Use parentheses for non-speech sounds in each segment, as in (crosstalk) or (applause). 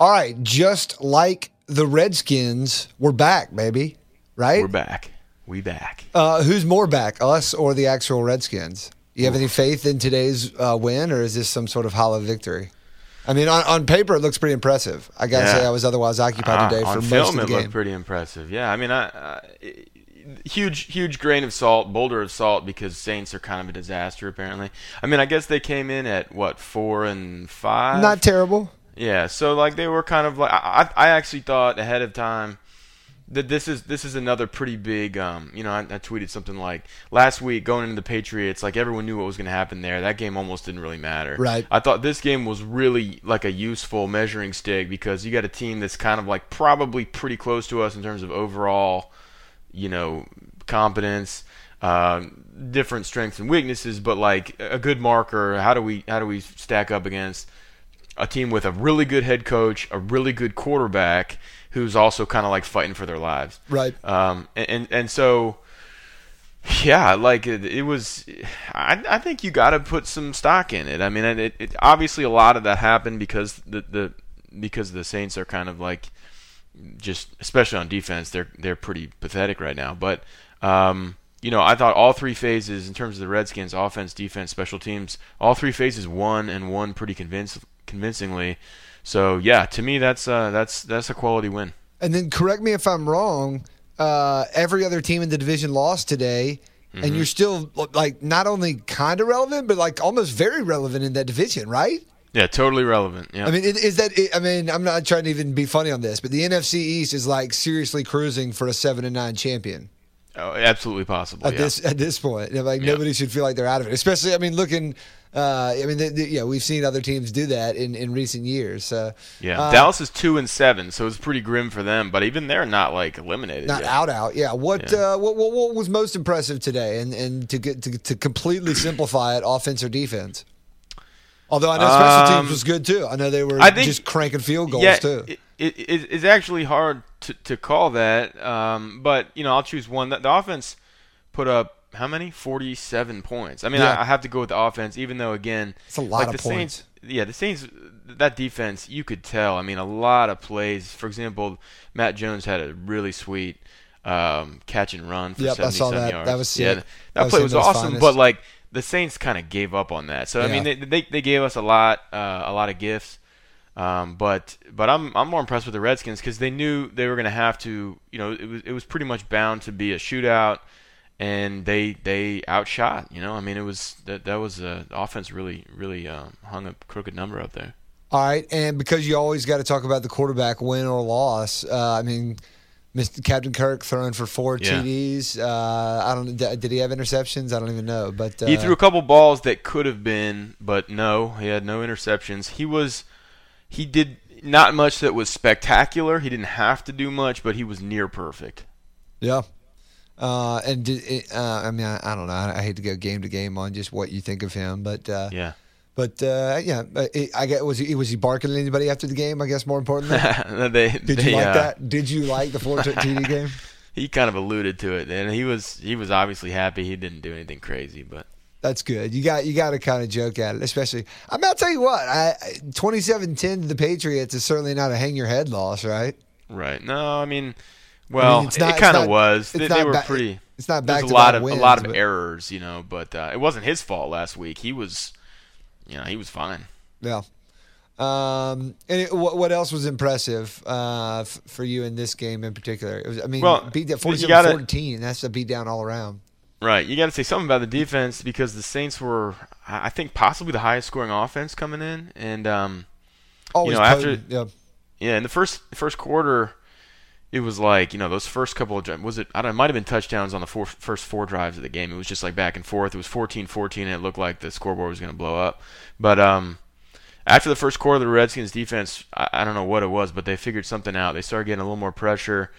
All right, just like the Redskins, we're back, baby. Right? We're back. We back. Uh, who's more back, us or the actual Redskins? You have any faith in today's uh, win, or is this some sort of hollow victory? I mean, on, on paper, it looks pretty impressive. I gotta Yeah. say, I was otherwise occupied today Ah, for on most film, of the it game. looked pretty impressive. Yeah, I mean, I, uh, huge, huge grain of salt, boulder of salt, because Saints are kind of a disaster. Apparently, I mean, I guess they came in at what four and five. Not terrible. Yeah, so like they were kind of like I, I actually thought ahead of time that this is this is another pretty big um you know I, I tweeted something like last week going into the Patriots like everyone knew what was going to happen there that game almost didn't really matter Right. I thought this game was really like a useful measuring stick because you got a team that's kind of like probably pretty close to us in terms of overall you know competence uh, different strengths and weaknesses but like a good marker how do we how do we stack up against a team with a really good head coach, a really good quarterback, who's also kind of like fighting for their lives. Right. Um, and, and and so, yeah, like it, it was. I I think you got to put some stock in it. I mean, it, it obviously a lot of that happened because the the because the Saints are kind of like just especially on defense they're they're pretty pathetic right now. But um, you know, I thought all three phases in terms of the Redskins offense, defense, special teams, all three phases won and won pretty convince, convincingly. So yeah, to me that's uh, that's that's a quality win. And then correct me if I'm wrong. Uh, every other team in the division lost today, Mm-hmm. and you're still like not only kind of relevant, but like almost very relevant in that division, right? Yeah, totally relevant. Yeah. I mean, is that? I mean, I'm not trying to even be funny on this, but the NFC East is like seriously cruising for a seven and nine champion oh, absolutely possible. at yeah. this at this point. Like Yeah. nobody should feel like they're out of it. Especially, I mean, looking. Uh, I mean, the, the, yeah, we've seen other teams do that in, in recent years. So, yeah, uh, Dallas is two and seven, so it's pretty grim for them. But even they're not like eliminated. not yet. out out. Yeah. What Yeah. Uh, what, what what was most impressive today, and and to get to, to completely simplify it, offense or defense? Although I know special Um, teams was good too. I know they were I think- just cranking field goals yeah, too. It, it, it- it's actually hard to, to call that, um, but you know I'll choose one. The, the offense put up how many? Forty-seven points. I mean, Yeah. I, I have to go with the offense, even though again, It's a lot like of the points. Saints. Yeah, the Saints. That defense, you could tell. I mean, a lot of plays. For example, Matt Jones had a really sweet um, catch and run for Yep, I 77 saw that. yards. That was yeah, that, That was play was awesome. finest. But like the Saints kind of gave up on that. So I mean, they, they they gave us a lot uh, a lot of gifts. Um, but but I'm I'm more impressed with the Redskins because they knew they were going to have to. You know, it was it was pretty much bound to be a shootout, and they they outshot. You know, I mean, it was that that was uh, the offense really really um, hung a crooked number up there. All right, and because you always got to talk about the quarterback win or loss. Uh, I mean, Mr. Captain Kirk throwing for four Yeah. TDs. Uh, I don't. Did he have interceptions? I don't even know. But uh, He threw a couple balls that could have been, but no, he had no interceptions. He was, he did not much that was spectacular. He didn't have to do much, but he was near perfect. Yeah. Uh, and did, uh, I mean, I, I don't know. I, I hate to go game to game on just what you think of him, but uh, Yeah. but uh, yeah, it, I get was he was he barking at anybody after the game? I guess more importantly, (laughs) they, did they, you like uh, that? Did you like the (laughs) four TD game? He kind of alluded to it, and he was he was obviously happy. He didn't do anything crazy, but That's good. You got you got to kind of joke at it, especially. I mean, I'll tell you what. I 27-10 to the Patriots is certainly not a hang your head loss, right? right. No, I mean, well, it's not- it kind of was. They, they were ba- pretty. It's not back a lot of wins, a lot of but- errors, you know, but uh, it wasn't his fault last week. He was, you know, he was fine. Yeah. Um, and it, what, what else was impressive uh, f- for you in this game in particular? It was, I mean, Well, beat that you gotta- 47-14. That's a beat down all around. Right. You got to say something about the defense because the Saints were, I I think, possibly the highest scoring offense coming in, and um, Always know, after- yeah. yeah, in the first first quarter, it was like you know those first couple of dri- was it I don't it might have been touchdowns on the four, first four drives of the game. It was just like back and forth. It was 14-14 and it looked like the scoreboard was going to blow up. But um, after the first quarter, the Redskins defense I, I don't know what it was, but they figured something out. They started getting a little more pressure.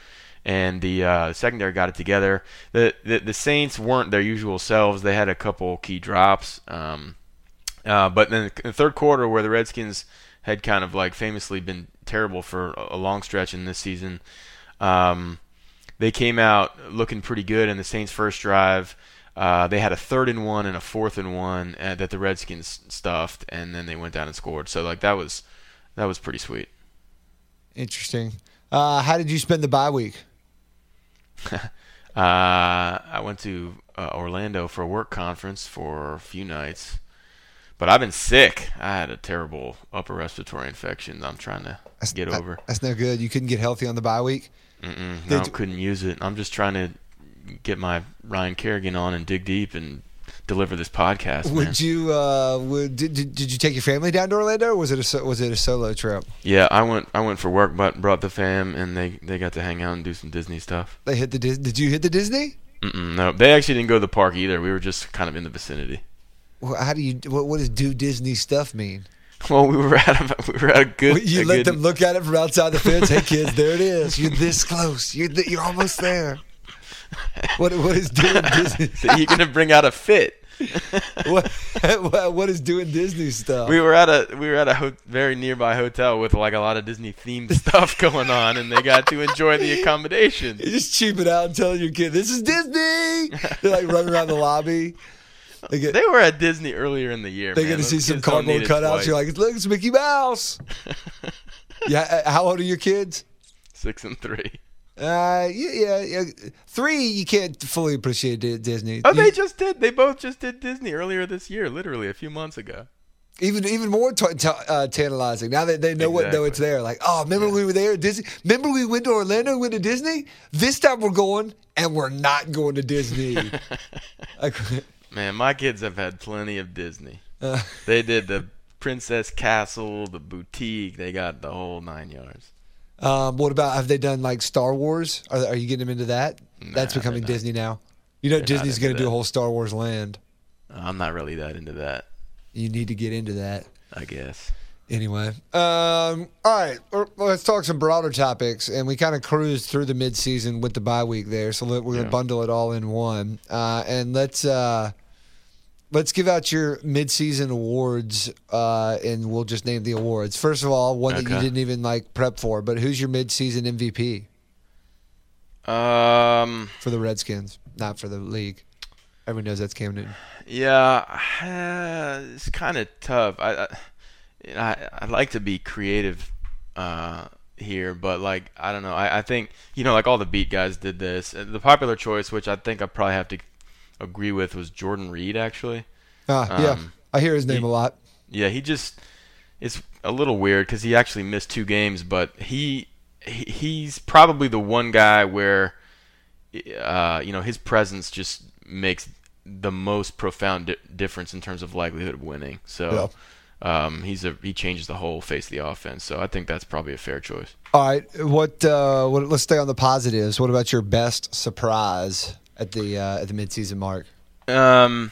And the uh, secondary got it together. The, the the Saints weren't their usual selves. They had a couple key drops. Um, uh, but then the third quarter, where the Redskins had kind of like famously been terrible for a long stretch in this season, um, they came out looking pretty good in the Saints' first drive. Uh, they had a third and one and a fourth and one uh, that the Redskins stuffed, and then they went down and scored. So like that was that was pretty sweet. Interesting. Uh, how did you spend the bye week? (laughs) uh, I went to uh, Orlando for a work conference for a few nights, but I've been sick. I had a terrible upper respiratory infection. I'm trying to That's, get over. that's no good. You couldn't get healthy on the bye week. Mm-mm, Did no, you- couldn't use it. I'm just trying to get my Ryan Kerrigan on and dig deep and deliver this podcast. man. Would you? Uh, would did, did, did you take your family down to Orlando, or was it a was it a solo trip? Yeah, I went. I went for work, but brought the fam, and they they got to hang out and do some Disney stuff. They hit the Dis- Did you hit the Disney? Mm-mm, no, they actually didn't go to the park either. We were just kind of in the vicinity. Well, how do you? What, what does do Disney stuff mean? (laughs) Well, we were at a, (laughs) we were at a good. you a let good- them look at it from outside the fence. Hey kids, there it is. You're this close. You're th- you're almost there. What what is doing Disney? (laughs) You're gonna bring out a fit. what, what is doing Disney stuff? We were at a we were at a ho- very nearby hotel with like a lot of Disney themed stuff going on, and they got to enjoy the accommodation. You just cheap it out and telling your kid this is Disney. They're like running around the lobby. They get They were at Disney earlier in the year. they man. get to Those see some kids don't cardboard need it cutouts. twice. You're like, look, it's Mickey Mouse. (laughs) yeah. uh, How old are your kids? six and three. Uh, yeah, yeah, yeah. Three, you can't fully appreciate Di- Disney. Oh, You- they just did. They both just did Disney earlier this year, literally a few months ago. even even more t- t- uh, tantalizing. Now that they know what know it's Exactly. there. Like, oh, remember we were there at Disney? Remember we went to Orlando, went to Disney? This time we're going, and we're not going to Disney. (laughs) like, (laughs) Man, my kids have had plenty of Disney. uh, (laughs) They did the Princess Castle, the boutique. They got the whole nine yards. um, what about have they done like Star Wars? Are, are you getting them into that? That's becoming. Disney now. You know, They're Disney's going to do a whole Star Wars land. I'm not really that into that. You need to get into that. I guess. Anyway, um, all right, let's talk some broader topics. And we kind of cruised through the midseason with the bye week there, so let, we're gonna bundle it all in one. Uh, and let's uh, let's give out your midseason awards, uh, and we'll just name the awards. First of all, one that you didn't even like prep for, but who's your midseason MVP Um. for the Redskins, not for the league? Everyone knows that's Cam Newton. Yeah, it's kind of tough. I, I, I, I like to be creative uh, here, but like I don't know. I, I think you know, like all the beat guys did this. The popular choice, which I think I probably have to agree with, was Jordan Reed. Actually, Ah, yeah, Um, I hear his name he- a lot. yeah, he just it's a little weird because he actually missed two games, but he, he he's probably the one guy where uh, you know his presence just makes the most profound di- difference in terms of likelihood of winning. So um, he's a he changes the whole face of the offense. So I think that's probably a fair choice. All right, what? Uh, what let's stay on the positives. What about your best surprise at the uh, at the midseason mark? Um,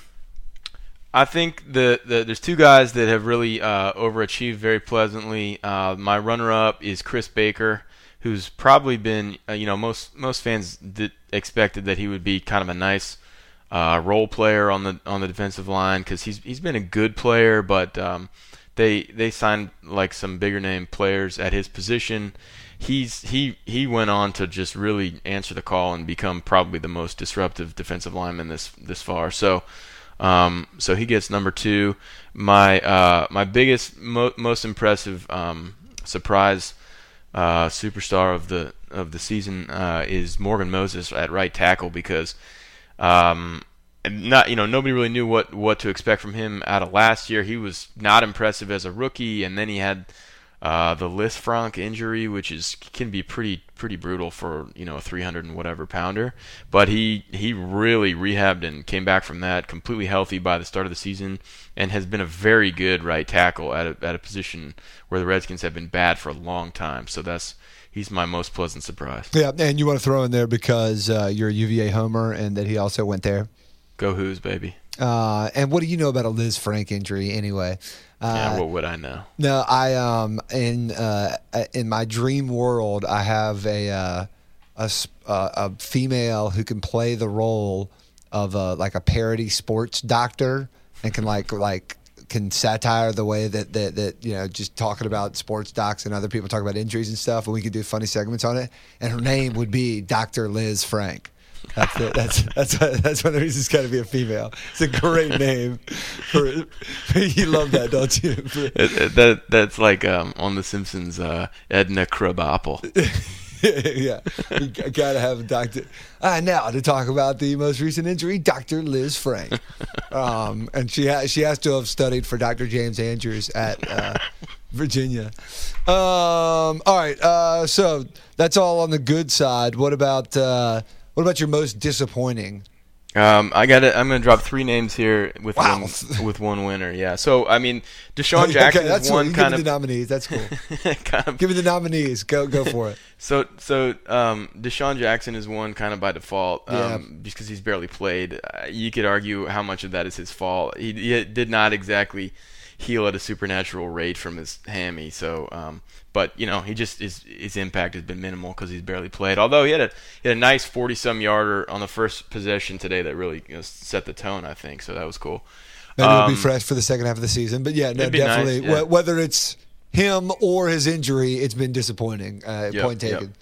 I think the, the there's two guys that have really uh, overachieved very pleasantly. Uh, my runner-up is Chris Baker, who's probably been uh, you know most most fans did, expected that he would be kind of a nice uh, role player on the on the defensive line because he's he's been a good player, but um, they they signed like some bigger name players at his position. He's he he went on to just really answer the call and become probably the most disruptive defensive lineman this this far. So. Um, so he gets number two. My uh, my biggest, mo- most impressive um, surprise uh, superstar of the of the season uh, is Morgan Moses at right tackle because um, not you know nobody really knew what what to expect from him out of last year. He was not impressive as a rookie, and then he had uh, the Lisfranc injury, which is can be pretty pretty brutal for you know a 300 and whatever pounder. But he he really rehabbed and came back from that completely healthy by the start of the season, and has been a very good right tackle at a, at a position where the Redskins have been bad for a long time. So that's he's my most pleasant surprise. Yeah, and you want to throw in there because uh, you're a UVA homer and that he also went there. Go Who's baby. Uh, and what do you know about a Lisfranc injury anyway? Uh, Yeah, what would I know? No, I um in uh in my dream world I have a uh, a uh, a female who can play the role of a, like a parody sports doctor and can like like can satire the way that, that that you know just talking about sports docs and other people talk about injuries and stuff and we could do funny segments on it and her name would be Dr. Liz Frank. That's it. That's that's that's one of the reasons it's got to be a female. It's a great name. For, you love that, don't you? It- that that's like um, on The Simpsons, uh, Edna Krabappel. (laughs) yeah, you gotta have a doctor. Uh, now to talk about the most recent injury, Dr. Liz Frank, (laughs) um, and she has she has to have studied for Dr. James Andrews at uh, Virginia. Um, all right, uh, so that's all on the good side. What about uh, what about your most disappointing? Um, I got it. I'm gonna drop three names here with Wow. one with one winner. Yeah. So I mean, DeSean (laughs) Jackson okay, that's is cool. one You kind give of me the nominees. That's cool. (laughs) kind of give me the nominees. Go go for it. (laughs) So, so um, DeSean Jackson is one kind of by default, Yeah. um, because he's barely played. Uh, you could argue how much of that is his fault. He, he did not exactly heal at a supernatural rate from his hammy. So, um, but you know, he just his his impact has been minimal because he's barely played. Although he had a he had a nice forty some yarder on the first possession today that really you know, set the tone. I think so. That was cool. Maybe it'll be Um, fresh for the second half of the season. But yeah, no, It'd nice, definitely. yeah. wh- Whether it's him or his injury, it's been disappointing. Uh, Yep, point yep. taken.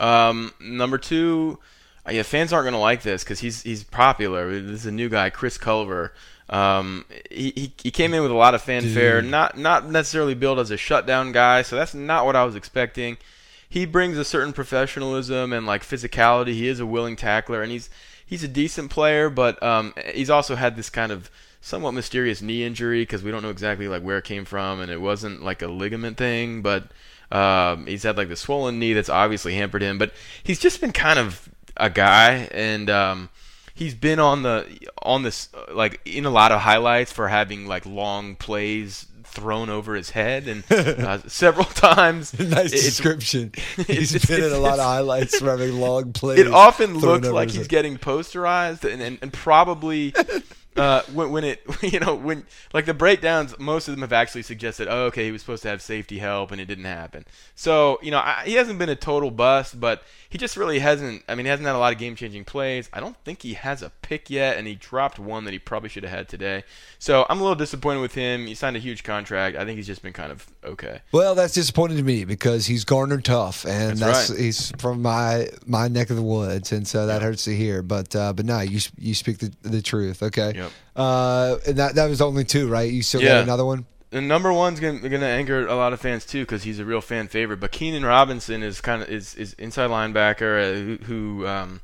Um, number two, uh, yeah, fans aren't gonna like this because he's he's popular. This is a new guy, Chris Culliver. Um, he, he came in with a lot of fanfare, Dude. not not necessarily billed as a shutdown guy, so that's not what I was expecting. He brings a certain professionalism and like physicality. He is a willing tackler, and he's he's a decent player, but um, he's also had this kind of somewhat mysterious knee injury because we don't know exactly like where it came from, and it wasn't like a ligament thing, but um, he's had like the swollen knee that's obviously hampered him. But he's just been kind of a guy, and um, he's been on the on this like in a lot of highlights for having like long plays thrown over his head and (laughs) uh, several (laughs) times nice it's- description. (laughs) He's it's- been in a lot of highlights for having long plays. it often looks like he's head. getting posterized and, and, and probably uh, when, when it (laughs) you know when like the breakdowns most of them have actually suggested oh okay he was supposed to have safety help and it didn't happen so you know I, he hasn't been a total bust but he just really hasn't I mean he hasn't had a lot of game changing plays I don't think he has a pick yet and he dropped one that he probably should have had today so I'm a little disappointed with him he signed a huge contract I think he's just been kind of okay Well, that's disappointing to me because he's Garner tough, and That's that's, right. he's from my my neck of the woods, and so that hurts to hear. But uh, but no, you you speak the, the truth. Okay. Yep. Uh, and that that was only two, right? You still Yeah. got another one. And number one's gonna, gonna anger a lot of fans too because he's a real fan favorite. But Keenan Robinson is kind of is, is inside linebacker uh, who, who um,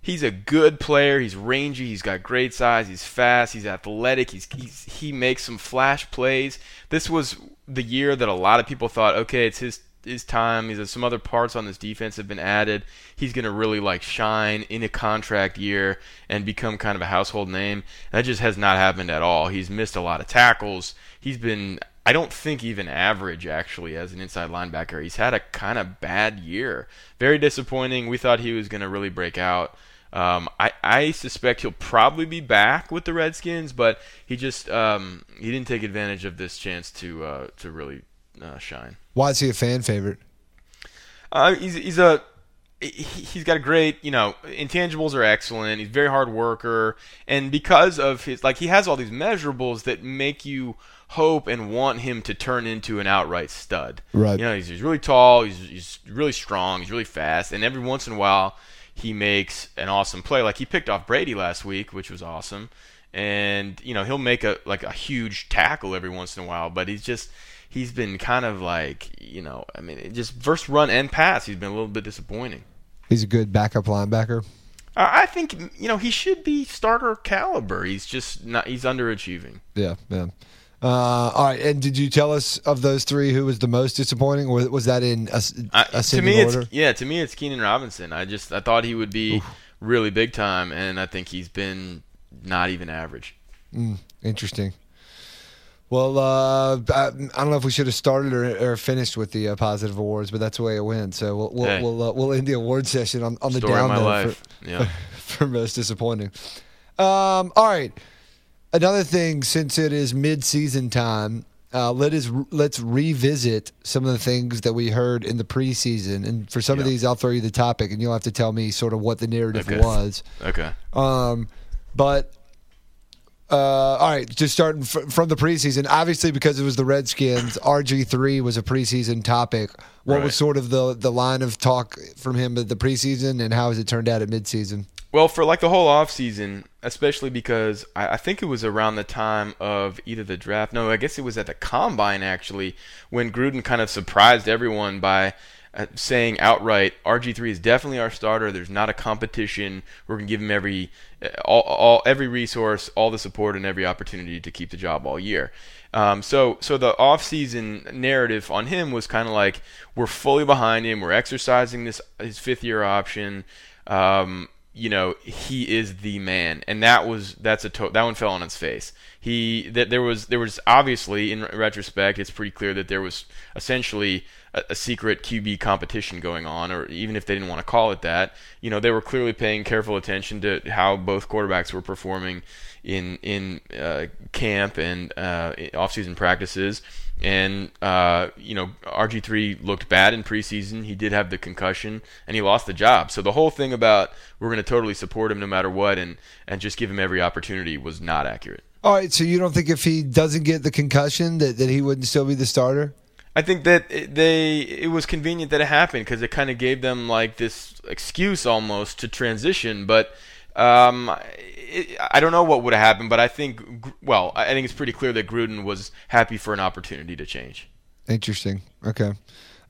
he's a good player. He's rangy. He's got great size. He's fast. He's athletic. He's, he's he makes some flash plays. This was the year that a lot of people thought, okay, it's his his time. He's some other parts on this defense have been added. He's gonna really like shine in a contract year and become kind of a household name. That just has not happened at all. He's missed a lot of tackles. He's been I don't think even average actually as an inside linebacker. He's had a kind of bad year. Very disappointing. We thought he was going to really break out. Um, I, I suspect he'll probably be back with the Redskins, but he just um, he didn't take advantage of this chance to uh, to really uh, shine. Why is he a fan favorite? Uh, he's he's a he- he's got a great you know intangibles are excellent. He's a very hard worker, and because of his like he has all these measurables that make you hope and want him to turn into an outright stud. Right. You know, he's, he's really tall. He's he's really strong. He's really fast, and every once in a while he makes an awesome play. Like he picked off Brady last week, which was awesome. And you know he'll make a like a huge tackle every once in a while, but he's just he's been kind of like you know I mean just first run and pass he's been a little bit disappointing. He's a good backup linebacker. I I think you know he should be starter caliber. He's just not he's underachieving. Yeah, yeah. Uh, all right, and did you tell us of those three who was the most disappointing, or was that in a, to me, order? it's yeah. To me, it's Keenan Robinson. I just I thought he would be really big time, and I think he's been not even average. Mm, interesting. Well, uh, I, I don't know if we should have started or, or finished with the uh, positive awards, but that's the way it went. So we'll we'll Hey. we'll, uh, we'll end the award session on, on the Story down my note life. For, Yeah. (laughs) for most disappointing. Um, all right. Another thing, since it is mid-season time, uh, let us let's revisit some of the things that we heard in the preseason. And for some of these, I'll throw you the topic, and you'll have to tell me sort of what the narrative Okay. was. Okay. Um, but uh, all right, just starting fr- from the preseason. Obviously, because it was the Redskins, RG three was a preseason topic. What Right. was sort of the the line of talk from him at the preseason, and how has it turned out at midseason? Well, for like the whole off season, especially because I, I, think it was around the time of either the draft. No, I guess it was at the combine actually when Gruden kind of surprised everyone by uh, saying outright, RG3 is definitely our starter. There's not a competition. We're gonna give him every all, all every resource, all the support, and every opportunity to keep the job all year. Um, so so the offseason narrative on him was kind of like we're fully behind him. We're exercising this his fifth year option. Um, you know he is the man, and that was that's a to- that one fell on its face. He that there was there was obviously in retrospect it's pretty clear that there was essentially a, a secret QB competition going on, or even if they didn't want to call it that, you know they were clearly paying careful attention to how both quarterbacks were performing in in uh, camp and uh, off-season practices and uh, you know, RG3 looked bad in preseason. He did have the concussion, and he lost the job. So the whole thing about we're going to totally support him no matter what, and and just give him every opportunity was not accurate. All right. So you don't think if he doesn't get the concussion that, that he wouldn't still be the starter? I think that they it was convenient that it happened because it kind of gave them like this excuse almost to transition, but. Um, it, I don't know what would have happened, but I think, well, I think it's pretty clear that Gruden was happy for an opportunity to change. Interesting. Okay.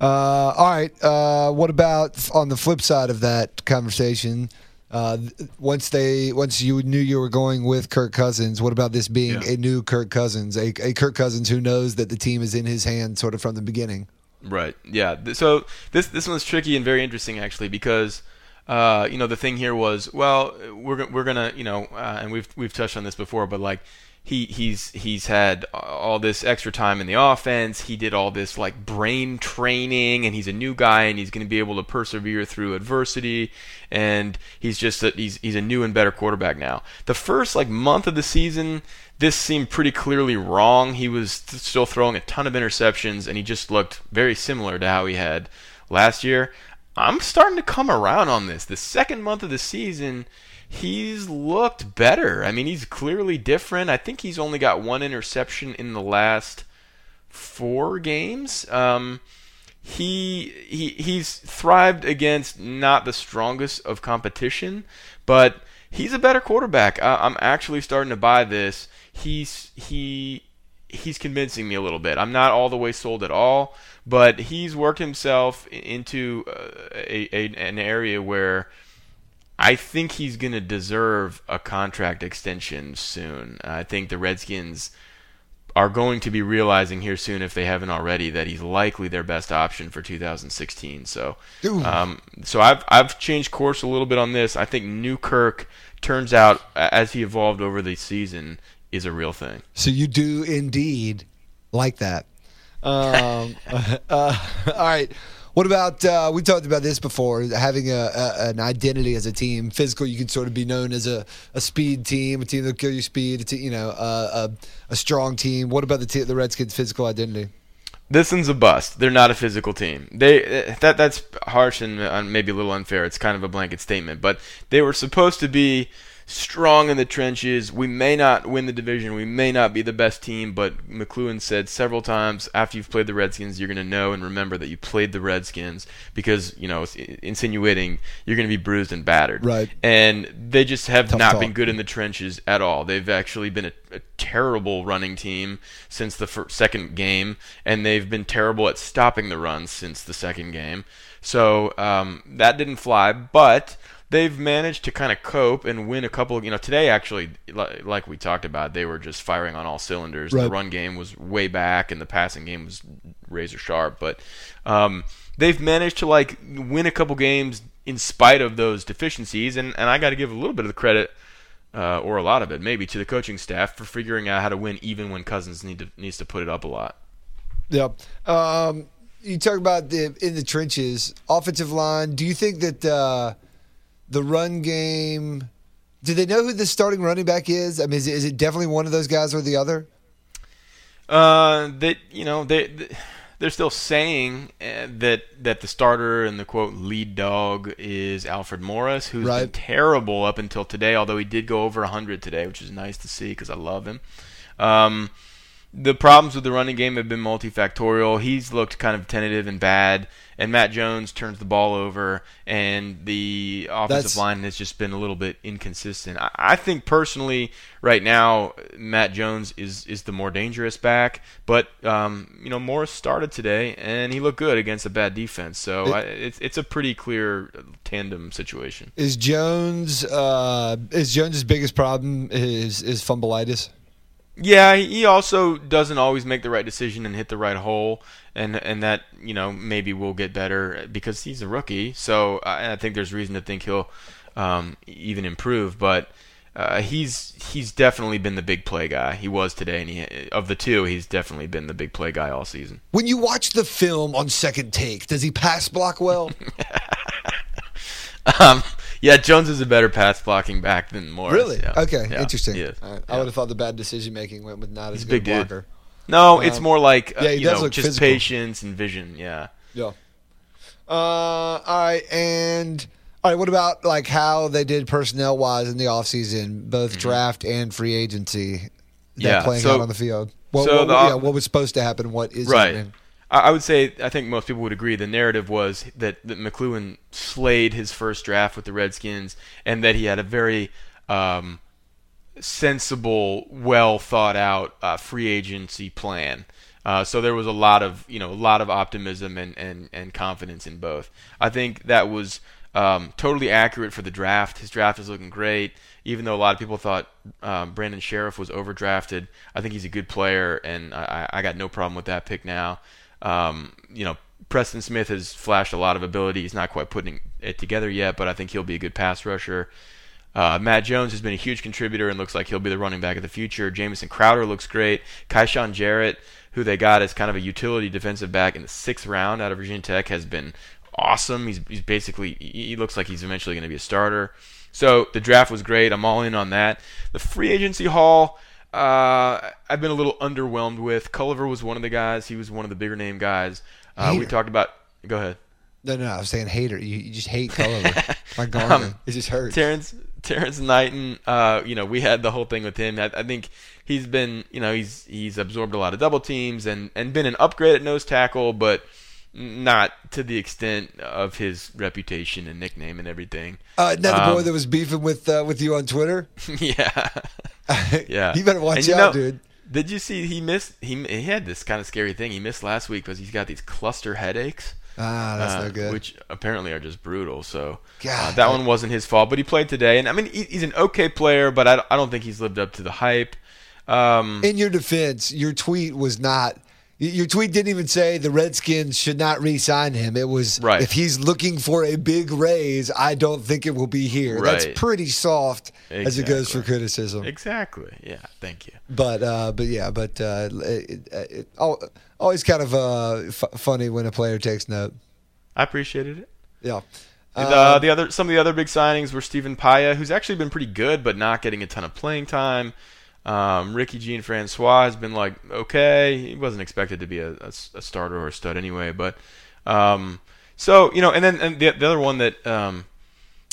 Uh, all right. Uh, what about on the flip side of that conversation? Uh, once they, once you knew you were going with Kirk Cousins, what about this being yeah. a new Kirk Cousins, a, a Kirk Cousins who knows that the team is in his hands sort of from the beginning? Right. Yeah. So this this one's tricky and very interesting actually because uh, you know, the thing here was, well, we're we're gonna, you know, uh, and we've we've touched on this before, but like he he's he's had all this extra time in the offense. He did all this like brain training, and he's a new guy, and he's going to be able to persevere through adversity. And he's just a, he's he's a new and better quarterback now. The first like month of the season, this seemed pretty clearly wrong. He was still throwing a ton of interceptions, and he just looked very similar to how he had last year. I'm starting to come around on this. The second month of the season, he's looked better. I mean, he's clearly different. I think he's only got one interception in the last four games. Um, he he he's thrived against not the strongest of competition, but he's a better quarterback. I, I'm actually starting to buy this. He's he he's convincing me a little bit. I'm not all the way sold at all, but he's worked himself into uh, a, a, an area where I think he's going to deserve a contract extension soon. I think the Redskins are going to be realizing here soon, if they haven't already, that he's likely their best option for 2016. So, um, so I've I've changed course a little bit on this. I think Newkirk turns out as he evolved over the season is a real thing. So you do indeed like that. Um, (laughs) uh, all right. What about uh, we talked about this before? Having a, a, an identity as a team, physical. You can sort of be known as a, a speed team, a team that kill your speed. A you know, a, a, strong team. What about the the Redskins' physical identity? This one's a bust. They're not a physical team. They that that's harsh and uh, maybe a little unfair. It's kind of a blanket statement, but they were supposed to be strong in the trenches. We may not win the division. We may not be the best team, but McCloughan said several times after you've played the Redskins, you're going to know and remember that you played the Redskins because, you know, insinuating you're going to be bruised and battered. Right. And they just have Tough not talk. been good in the trenches at all. They've actually been a, a terrible running team since the first, second game, and they've been terrible at stopping the runs since the second game. So um, that didn't fly, but they've managed to kind of cope and win a couple you know, today actually, like we talked about, they were just firing on all cylinders. Right. The run game was way back and the passing game was razor sharp. But um, they've managed to, like, win a couple games in spite of those deficiencies. And, and I got to give a little bit of the credit. Uh, or a lot of it, maybe, to the coaching staff for figuring out how to win, even when Cousins need to, needs to put it up a lot. Yep. Um, you talk about the in the trenches, offensive line. Do you think that uh, the run game. Do they know who the starting running back is? I mean, is it, is it definitely one of those guys or the other? Uh, that you know they, they're still saying uh, that that the starter and the quote lead dog is Alfred Morris, who's right. been terrible up until today. Although he did go over hundred today, which is nice to see because I love him. Um, the problems with the running game have been multifactorial. He's looked kind of tentative and bad, and Matt Jones turns the ball over, and the offensive That's- line has just been a little bit inconsistent. I, I think personally, right now, Matt Jones is is the more dangerous back, but um, you know Morris started today, and he looked good against a bad defense. So It- I, it's it's a pretty clear tandem situation. Is Jones uh, is Jones's biggest problem is is fumbleitis? Yeah, he also doesn't always make the right decision and hit the right hole, and and that you know maybe will get better because he's a rookie. So I, I think there's reason to think he'll um, even improve. But uh, he's he's definitely been the big play guy. He was today, and he of the two, he's definitely been the big play guy all season. When you watch the film on second take, does he pass block well? (laughs) Um, yeah, Jones is a better pass blocking back than Morris. really? Yeah. Okay, Yeah, interesting. he is. I would have thought the bad decision making went with not as He's a good big dude. blocker. No, it's Um, more like uh, yeah, he you does know look just physical. patience and vision. Yeah. Yeah. Uh, all right, and all right. What about like how they did personnel wise in the offseason, both draft and free agency? That Mm-hmm. Yeah, playing so- out on the field. What, so what, the- yeah, what was supposed to happen? What is Right. happening? I would say I think most people would agree the narrative was that, that McCloughan slayed his first draft with the Redskins and that he had a very um, sensible, well thought out uh, free agency plan. Uh, so there was a lot of you know a lot of optimism and, and, and confidence in both. I think that was um, totally accurate for the draft. His draft is looking great, even though a lot of people thought um, Brandon Scherff was overdrafted. I think he's a good player, and I, I got no problem with that pick now. Um, you know, Preston Smith has flashed a lot of ability. He's not quite putting it together yet, but I think he'll be a good pass rusher. Uh, Matt Jones has been a huge contributor and looks like he'll be the running back of the future. Jamison Crowder looks great. Kyshoen Jarrett, who they got as kind of a utility defensive back in the sixth round out of Virginia Tech, has been awesome. He's, he's basically, he looks like he's eventually going to be a starter. So the draft was great. I'm all in on that. The free agency haul, uh, I've been a little underwhelmed with. Culliver was one of the guys. He was one of the bigger name guys. Uh, we talked about. Go ahead. No, no, I was saying hater. You, you just hate Culliver. (laughs) My God, Um, it just hurts. Terrence Terrence Knighton, uh, you know, we had the whole thing with him. I, I think he's been, you know, he's he's absorbed a lot of double teams and and been an upgrade at nose tackle, but not to the extent of his reputation and nickname and everything. uh, now the boy Um, that was beefing with uh, with you on Twitter. (laughs) yeah, (laughs) yeah. you better watch you out, know, dude. Did you see he missed? He he had this kind of scary thing. He missed last week because he's got these cluster headaches. Ah, that's uh, no good. Which apparently are just brutal. So uh, that I- one wasn't his fault, but he played today, and I mean he, he's an okay player, but I, don't- I don't think he's lived up to the hype. Um, In your defense, your tweet was not. Your tweet didn't even say the Redskins should not re-sign him. It was Right. if he's looking for a big raise, I don't think it will be here. That's pretty soft as it goes for criticism. exactly. Yeah. Thank you. But uh, but yeah, but uh, it, it, it, always kind of uh, f- funny when a player takes note. I appreciated it. Yeah. And, Uh, uh, the other some of the other big signings were Stephen Paea, who's actually been pretty good, but not getting a ton of playing time. Um, Ricky Jean Francois has been like okay. He wasn't expected to be a starter or a stud anyway, but um, so you know, and then and the, the other one that um,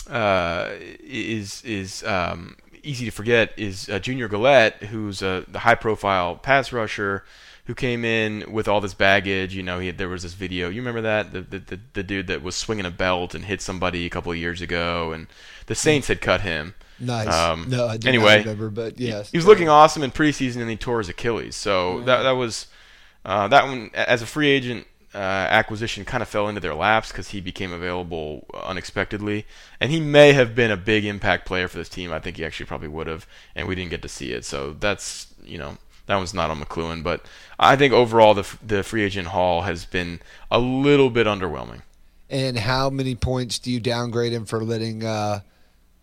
uh, is is um, easy to forget is uh, Junior Galette, who's uh, the high profile pass rusher who came in with all this baggage. You know, he there was this video. You remember that the, the the the dude that was swinging a belt and hit somebody a couple of years ago, and the Saints had cut him. Nice. um, no, I anyway, remember, but yes, He was looking awesome in preseason, and he tore his Achilles. So that that was uh, that one as a free agent uh, acquisition kind of fell into their laps because he became available unexpectedly, and he may have been a big impact player for this team. I think he actually probably would have, and we didn't get to see it. So that's you know that was not on McCloughan, but I think overall the the free agent haul has been a little bit underwhelming. And how many points do you downgrade him for letting uh,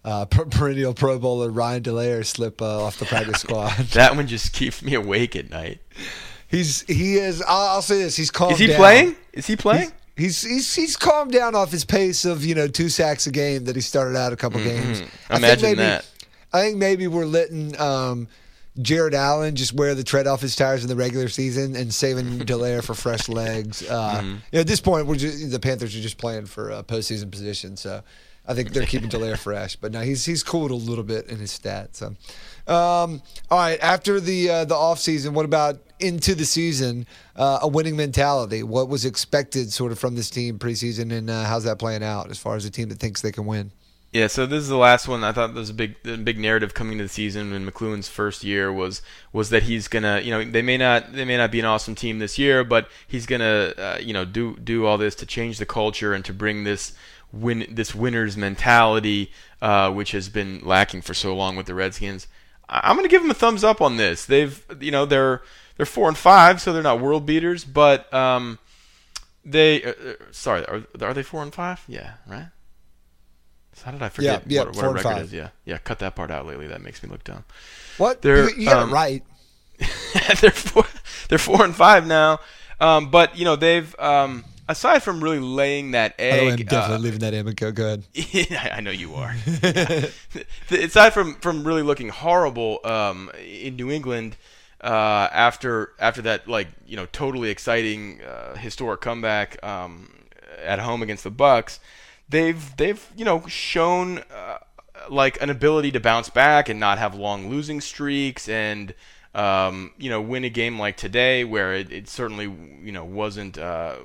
uh, (laughs) perennial Pro Bowler Ryan Delaire slip uh, off the practice squad? (laughs) That one just keeps me awake at night. He's he is. I'll, I'll say this: he's calmed. Is he down. playing? Is he playing? He's, he's he's calmed down off his pace of you know two sacks a game that he started out a couple games. I think Mm-hmm. Imagine maybe, that. I think maybe we're letting um, Jared Allen just wear the tread off his tires in the regular season and saving (laughs) Delaire for fresh legs. Uh, Mm-hmm. you know, at this point, we're just, the Panthers are just playing for a postseason position. So I think they're keeping Delaire fresh, but now he's he's cooled a little bit in his stats. So, um, all right, after the uh, the off season, what about into the season? Uh, a winning mentality. What was expected sort of from this team preseason, and uh, how's that playing out as far as a team that thinks they can win? Yeah, so this is the last one. I thought there was a big, big narrative coming to the season in McCloughan's first year was was that he's gonna, you know, they may not they may not be an awesome team this year, but he's gonna, uh, you know, do do all this to change the culture and to bring this win this winner's mentality, uh, which has been lacking for so long with the Redskins. I- I'm gonna give them a thumbs up on this. They've, you know, they're they're four and five, so they're not world beaters, but um, they, uh, uh, sorry, are are they four and five? Yeah, right. So how did I forget Yeah, yeah, what, what our record is? Yeah, yeah. Cut that part out lately. That makes me look dumb. What They're, you, you got um, it right? (laughs) they're four, they're four and five now. Um, but you know they've um, aside from really laying that egg, I'm definitely uh, leaving that go, go ahead. (laughs) I know you are. (laughs) Yeah. Aside from from really looking horrible um, in New England uh, after after that like you know totally exciting uh, historic comeback um, at home against the Bucs, they've they've you know shown uh, like an ability to bounce back and not have long losing streaks and um, you know win a game like today where it, it certainly you know wasn't uh,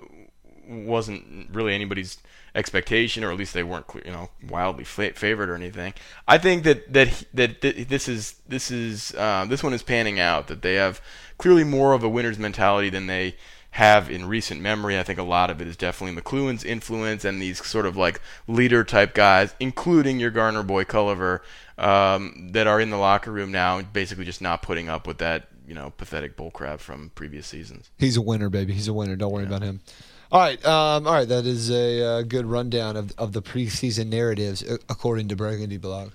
wasn't really anybody's expectation, or at least they weren't, clear- you know, wildly fa- favored or anything. I think that that that th- this is this is uh, this one is panning out. That they have clearly more of a winner's mentality than they have in recent memory. I think a lot of it is definitely McCloughan's influence and these sort of like leader type guys, including your Garner boy Culliver, um, that are in the locker room now, basically just not putting up with that. You know, pathetic bullcrap from previous seasons. He's a winner, baby. He's a winner. Don't worry about him. All right, um, all right. That is a uh, good rundown of of the preseason narratives uh, according to Burgundy Blog.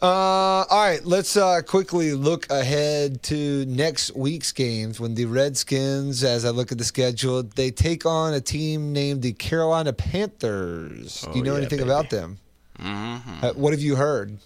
Uh, all right, let's uh, quickly look ahead to next week's games when the Redskins, as I look at the schedule, they take on a team named the Carolina Panthers. Do you Oh, know yeah, anything baby. about them? Mm-hmm. Uh, what have you heard?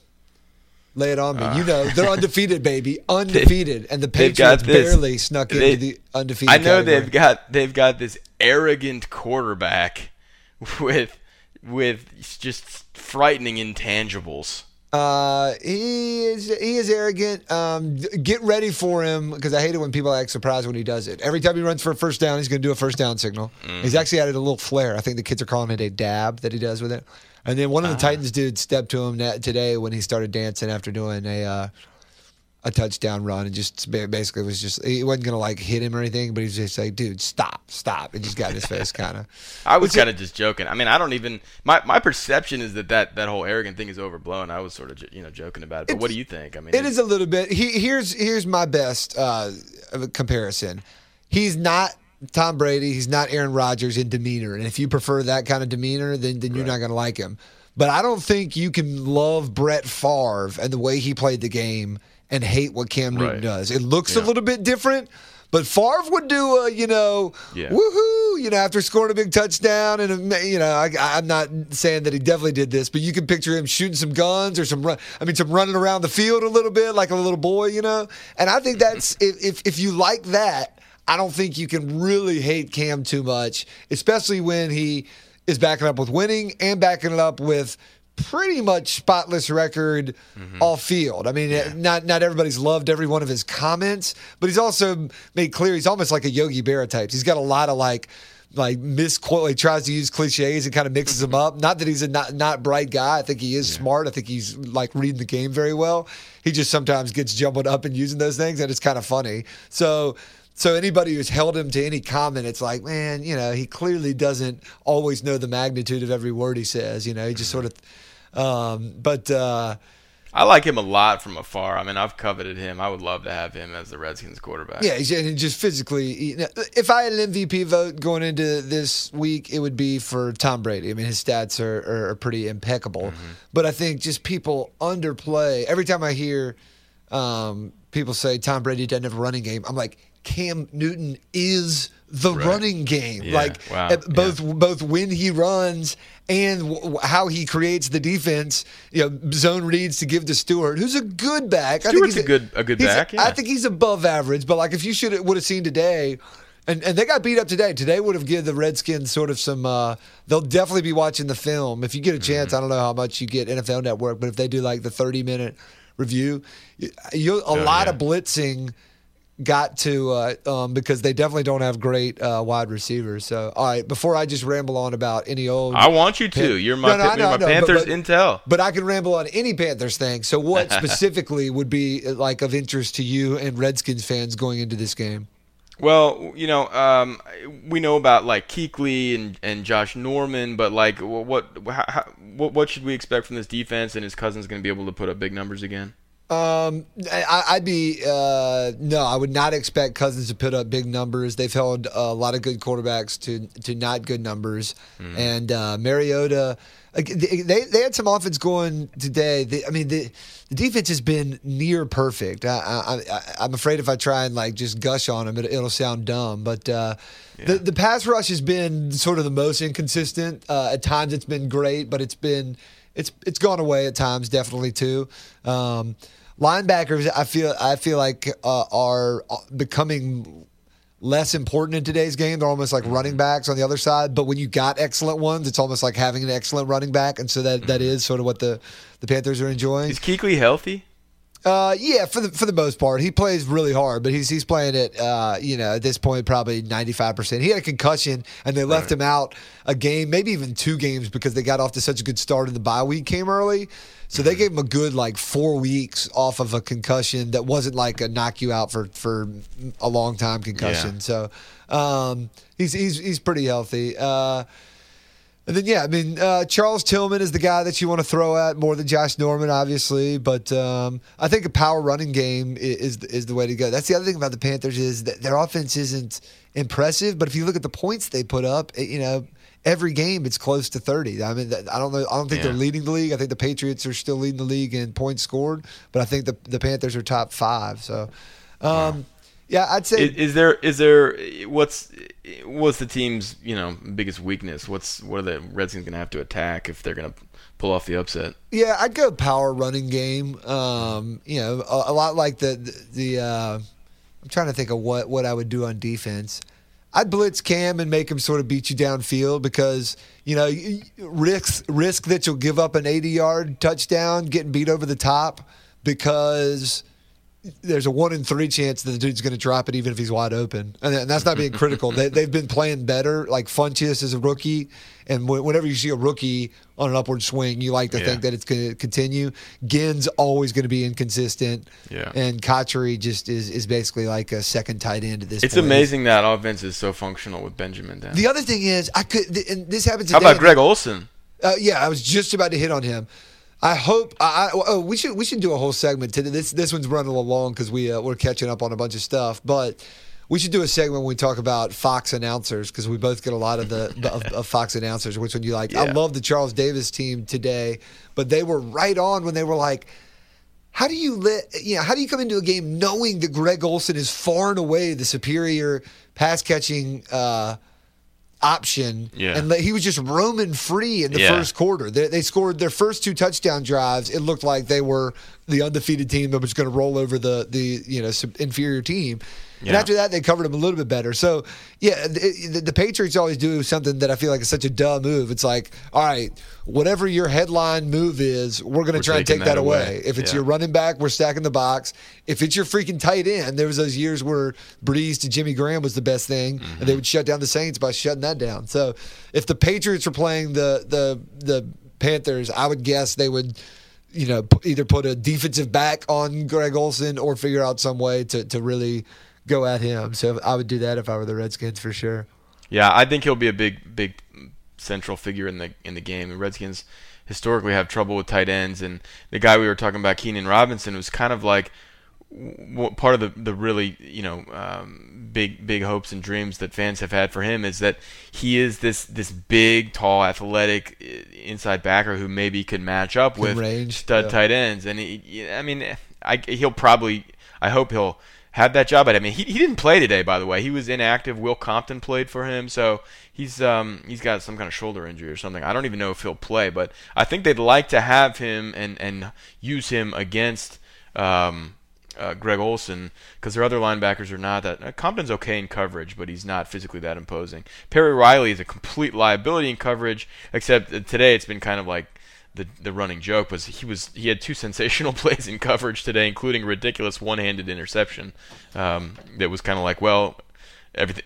Lay it on me. Uh, you know they're (laughs) undefeated, baby, undefeated, and the Patriots barely snuck into They- the undefeated. I know category. they've got they've got this arrogant quarterback (laughs) with with just frightening intangibles. Uh, he is he is arrogant. Um, get ready for him because I hate it when people act surprised when he does it. Every time he runs for a first down, he's going to do a first down signal. He's actually added a little flair. I think the kids are calling it a dab that he does with it. And then one of the Titans dudes stepped to him today when he started dancing after doing a uh, a touchdown run and just basically was just he wasn't going to like hit him or anything, but he was just like, dude, stop, stop, and just got in his face (laughs) kind of. I was kind of just joking. I mean, I don't even my, my perception is that, that that whole arrogant thing is overblown. I was sort of you know joking about it. But what do you think? I mean, It is a little bit. He, here's here's my best uh, comparison. He's not Tom Brady. He's not Aaron Rodgers in demeanor. And if you prefer that kind of demeanor, then then you're not going to like him. But I don't think you can love Brett Favre and the way he played the game and hate what Cam Newton Right. does. It looks a little bit different. But Favre would do a, you know, Yeah. woohoo, you know, after scoring a big touchdown. And, a, you know, I, I'm not saying that he definitely did this, but you can picture him shooting some guns or some run, I mean, some running around the field a little bit like a little boy, you know? And I think that's, if, if, if you like that, I don't think you can really hate Cam too much, especially when he is backing up with winning and backing it up with pretty much spotless record mm-hmm. off field. I mean, not not everybody's loved every one of his comments, but he's also made clear he's almost like a Yogi Berra type. He's got a lot of like like misquote. He tries to use cliches and kind of mixes them up. Not that he's a not not bright guy. I think he is smart. I think he's like reading the game very well. He just sometimes gets jumbled up and using those things, and it's kind of funny. So. So anybody who's held him to any comment, it's like, man, you know, he clearly doesn't always know the magnitude of every word he says. You know, he just sort of. Um, but uh, I like him a lot from afar. I mean, I've coveted him. I would love to have him as the Redskins quarterback. yeah, and just physically. he- if I had an MVP vote going into this week, it would be for Tom Brady. I mean, his stats are, are, are pretty impeccable. But I think just people underplay. Every time I hear um, people say Tom Brady doesn't have a running game, I'm like, Cam Newton is the Right. running game. Yeah, Like wow, uh, both both when he runs and w- how he creates the defense. You know, zone reads to give to Stewart, who's a good back. I Stewart's he's a good- a good back, I think he's above average, but like if you should would have seen today, And and they got beat up today. Today would have given the Redskins sort of some. Uh, they'll definitely be watching the film if you get a chance. Mm-hmm. I don't know how much you get NFL Network, but if they do like the thirty minute review, you, a lot Oh, yeah. of blitzing got to uh, um, because they definitely don't have great uh, wide receivers. So all right, before I just ramble on about any old, I want you to. Pan- You're my, No, no, you're my know, but- Panthers but- intel. but I can ramble on any Panthers thing. So what (laughs) specifically would be like of interest to you and Redskins fans going into this game? Well, you know, um, we know about like Kuechly and, and Josh Norman, but like, wh- what how, how, what what should we expect from this defense? And his cousin's going to be able to put up big numbers again. Um, I, I'd be uh, no, I would not expect Cousins to put up big numbers. They've held a lot of good quarterbacks to to not good numbers, and uh, Mariota. They, they had some offense going today. They, I mean, the, the defense has been near perfect. I, I, I, I'm afraid if I try and like just gush on them, it, it'll sound dumb. But uh, the the pass rush has been sort of the most inconsistent. Uh, at times, it's been great, but it's been it's it's gone away at times, definitely too. Um, linebackers, I feel I feel like uh, are becoming less important in today's game. They're almost like running backs on the other side. But when you got excellent ones, it's almost like having an excellent running back, and so that that is sort of what the the Panthers are enjoying. Is Kuechly healthy? Uh, yeah, for the for the most part, he plays really hard, but he's he's playing it. Uh, you know, at this point, probably ninety five percent. He had a concussion, and they left him out a game, maybe even two games, because they got off to such a good start, and the bye week came early. So they gave him a good like four weeks off of a concussion that wasn't like a knock you out for for a long time concussion. Yeah. So um, he's he's he's pretty healthy. Uh, and then yeah, I mean uh, Charles Tillman is the guy that you want to throw at more than Josh Norman, obviously. But um, I think a power running game is is the way to go. That's the other thing about the Panthers is that their offense isn't impressive, but if you look at the points they put up, it- you know. Every game, it's close to thirty. I mean, I don't know. I don't think they're leading the league. I think the Patriots are still leading the league in points scored, but I think the the Panthers are top five. So, um, yeah, I'd say Is, is there is there what's what's the team's you know biggest weakness? What's what are the Redskins going to have to attack if they're going to pull off the upset? Yeah, I'd go power running game. Um, you know, a, a lot like the the. the uh, I'm trying to think of what what I would do on defense. I'd blitz Cam and make him sort of beat you downfield because you know risk risk that you'll give up an 80 yard touchdown getting beat over the top because there's a one in three chance that the dude's going to drop it even if he's wide open, and, and that's not being critical. they, they've been playing better. Like Funchess is a rookie, and wh- whenever you see a rookie on an upward swing, you like to Yeah. think that it's going to continue. Ginn's always going to be inconsistent, Yeah. and Cotchery just is is basically like a second tight end at this. It's point. amazing that offense is so functional with Benjamin down. The other thing is, I could, th- and this happens. How today, about Greg Olsen? uh, yeah, I was just about to hit on him. I hope. I, I, oh, we should we should do a whole segment today. This this one's running a little long because we uh, we're catching up on a bunch of stuff, but. We should do a segment when we talk about Fox announcers because we both get a lot of the of, of Fox announcers. Which one you like? I love the Charles Davis team today, but they were right on when they were like, how do you let you know how do you come into a game knowing that Greg Olsen is far and away the superior pass catching uh, option Yeah. and he was just roaming free in the Yeah. first quarter they, they scored their first two touchdown drives it looked like they were the undefeated team that was going to roll over the the you know inferior team and after that they covered him a little bit better so yeah the, the, the patriots always do something that i feel like is such a dumb move it's like all right whatever your headline move is we're going to try and take that that away away. if it's Yeah. your running back, we're stacking the box. If it's your freaking tight end, there was those years where Brees to Jimmy Graham was the best thing, and Mm-hmm. they would shut down the Saints by shutting that down. So if the Patriots were playing the the the Panthers, I would guess they would. You know, either put a defensive back on Greg Olsen or figure out some way to, to really go at him. So I would do that if I were the Redskins for sure. Yeah, I think he'll be a big, big central figure in the in the game. The Redskins historically have trouble with tight ends, and the guy we were talking about, Keenan Robinson, was kind of like part of the the really you know um, big big hopes and dreams that fans have had for him is that he is this this big, tall, athletic uh, inside backer who maybe could match up with range, stud yeah. tight ends, and he, I mean, I he'll probably, I hope he'll have that job. But I mean, he, he didn't play today, by the way. He was inactive. Will Compton played for him, so he's um he's got some kind of shoulder injury or something. I don't even know if he'll play, but I think they'd like to have him and and use him against um uh, Greg Olsen because their other linebackers are not that. Uh, Compton's okay in coverage, but he's not physically that imposing. Perry Riley is a complete liability in coverage, except today it's been kind of like the the running joke was he was he had two (laughs) sensational plays in coverage today, including a ridiculous one-handed interception um, that was kind of like, well,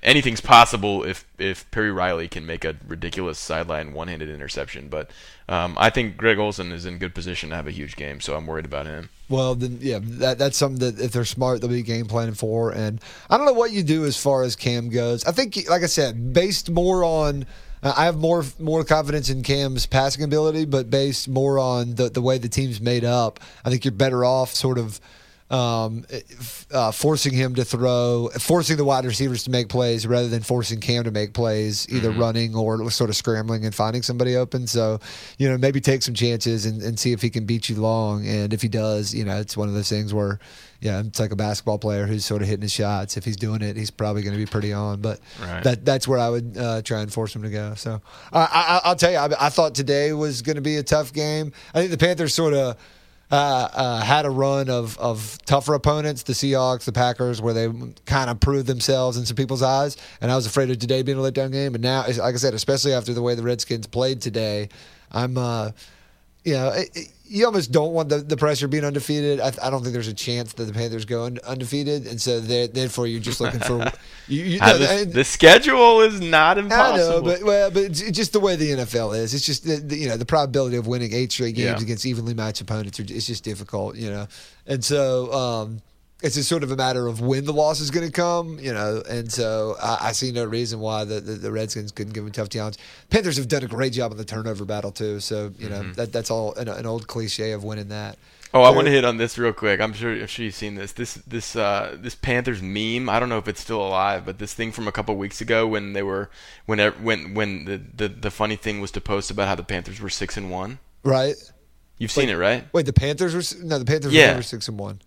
anything's possible if if Perry Riley can make a ridiculous sideline one-handed interception. But um, I think Greg Olsen is in good position to have a huge game, so I'm worried about him. Well, then yeah, that that's something that if they're smart, they'll be game planning for. And I don't know what you do as far as Cam goes. I think, like I said, based more on. Uh, I have more more confidence in Cam's passing ability, but based more on the the way the team's made up, I think you're better off sort of um, uh, forcing him to throw, forcing the wide receivers to make plays rather than forcing Cam to make plays, either mm-hmm. running or sort of scrambling and finding somebody open. So, you know, maybe take some chances and, and see if he can beat you long. And if he does, you know, it's one of those things where, yeah, it's like a basketball player who's sort of hitting his shots. If he's doing it, he's probably going to be pretty on. But right. that that's where I would uh, try and force him to go. So I, I, will tell you, I, I thought today was going to be a tough game. I think the Panthers sort of uh, uh, had a run of, of tougher opponents, the Seahawks, the Packers, where they kind of proved themselves in some people's eyes. And I was afraid of today being a letdown game. And now, like I said, especially after the way the Redskins played today, I'm, uh, you know, it, it, you almost don't want the, the pressure being undefeated. I, I, don't think there's a chance that the Panthers go un, undefeated, and so therefore you're just looking for. (laughs) (laughs) You, you the, the, schedule is not impossible. I know, but well, but just the way the NFL is, it's just the, the, you know the probability of winning eight straight games yeah. against evenly matched opponents are, it's just difficult, you know, and so. Um, it's just sort of a matter of when the loss is going to come, you know. And so I, I see no reason why the, the, the, Redskins couldn't give them a tough challenge. Panthers have done a great job in the turnover battle too. So you know mm-hmm. that that's all an, an, old cliche of winning that. Oh, I want to hit on this real quick. I'm sure I'm sure you've seen this. This this uh, this Panthers meme. I don't know if it's still alive, but this thing from a couple weeks ago when they were when when when the, the the funny thing was to post about how the Panthers were six and one. Right. You've seen it, right? Wait, the Panthers were no, the Panthers yeah. were six and one.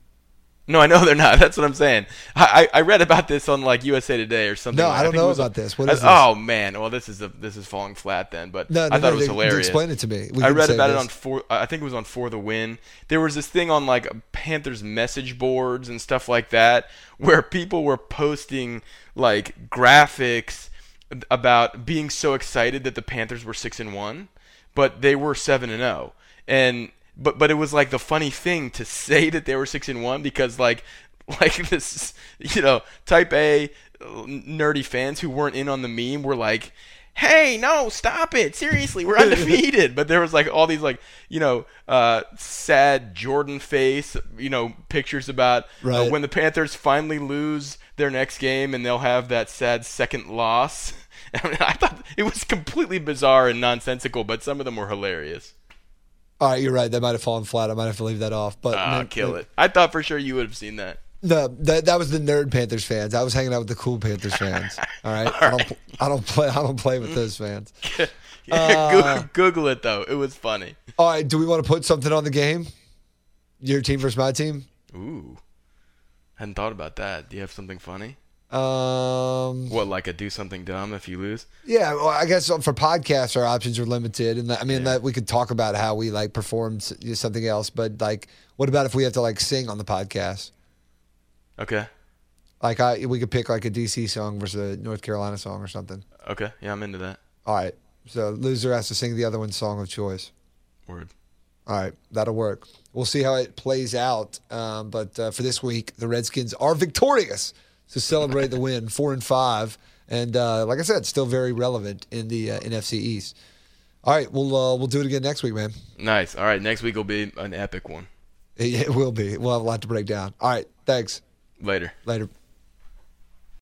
No, I know they're not. (laughs) That's what I'm saying. I, I read about this on like USA Today or something. No, like I don't I know about this. What is I, Oh man, well this is a, this is falling flat then. But no, no, I thought no, it was they, hilarious. Explain it to me. We I read about this. it on four. I think it was on For the Win. There was this thing on like Panthers message boards and stuff like that where people were posting like graphics about being so excited that the Panthers were six and one, but they were seven and zero. Oh. And but but it was like the funny thing to say that they were six and one because like (laughs) like this you know type A nerdy fans who weren't in on the meme were like hey no stop it. Seriously we're undefeated. (laughs) But there was like all these like you know uh, sad jordan face you know pictures about uh, right. uh, when the panthers finally lose their next game and they'll have that sad second loss. (laughs) I, mean, I thought it was completely bizarre and nonsensical but some of them were hilarious all right, you're right. That might have fallen flat. I might have to leave that off. But uh, kill it. I thought for sure you would have seen that. No, that that was the nerd Panthers fans. I was hanging out with the cool Panthers fans. (laughs) All right, All I don't I don't play I don't play with those fans. (laughs) uh, Google it though. It was funny. All right, do we want to put something on the game? Your team versus my team. Ooh, hadn't thought about that. Do you have something funny? Um, what like a do something dumb if you lose? Yeah, well, I guess for podcasts our options are limited, and I mean yeah. that we could talk about how we like performed something else, but like, what about if we have to like sing on the podcast? Okay. Like I, we could pick like a DC song versus a North Carolina song or something. Okay, yeah, I'm into that. All right, so loser has to sing the other one's song of choice. Word. All right, that'll work. We'll see how it plays out. Um, but uh, for this week, the Redskins are victorious to celebrate the win, four and five, and uh, like I said, still very relevant in the uh, NFC East. All right, we'll uh, we'll do it again next week, man. Nice. All right, next week will be an epic one. It, (laughs) it will be. We'll have a lot to break down. All right, thanks. Later. Later.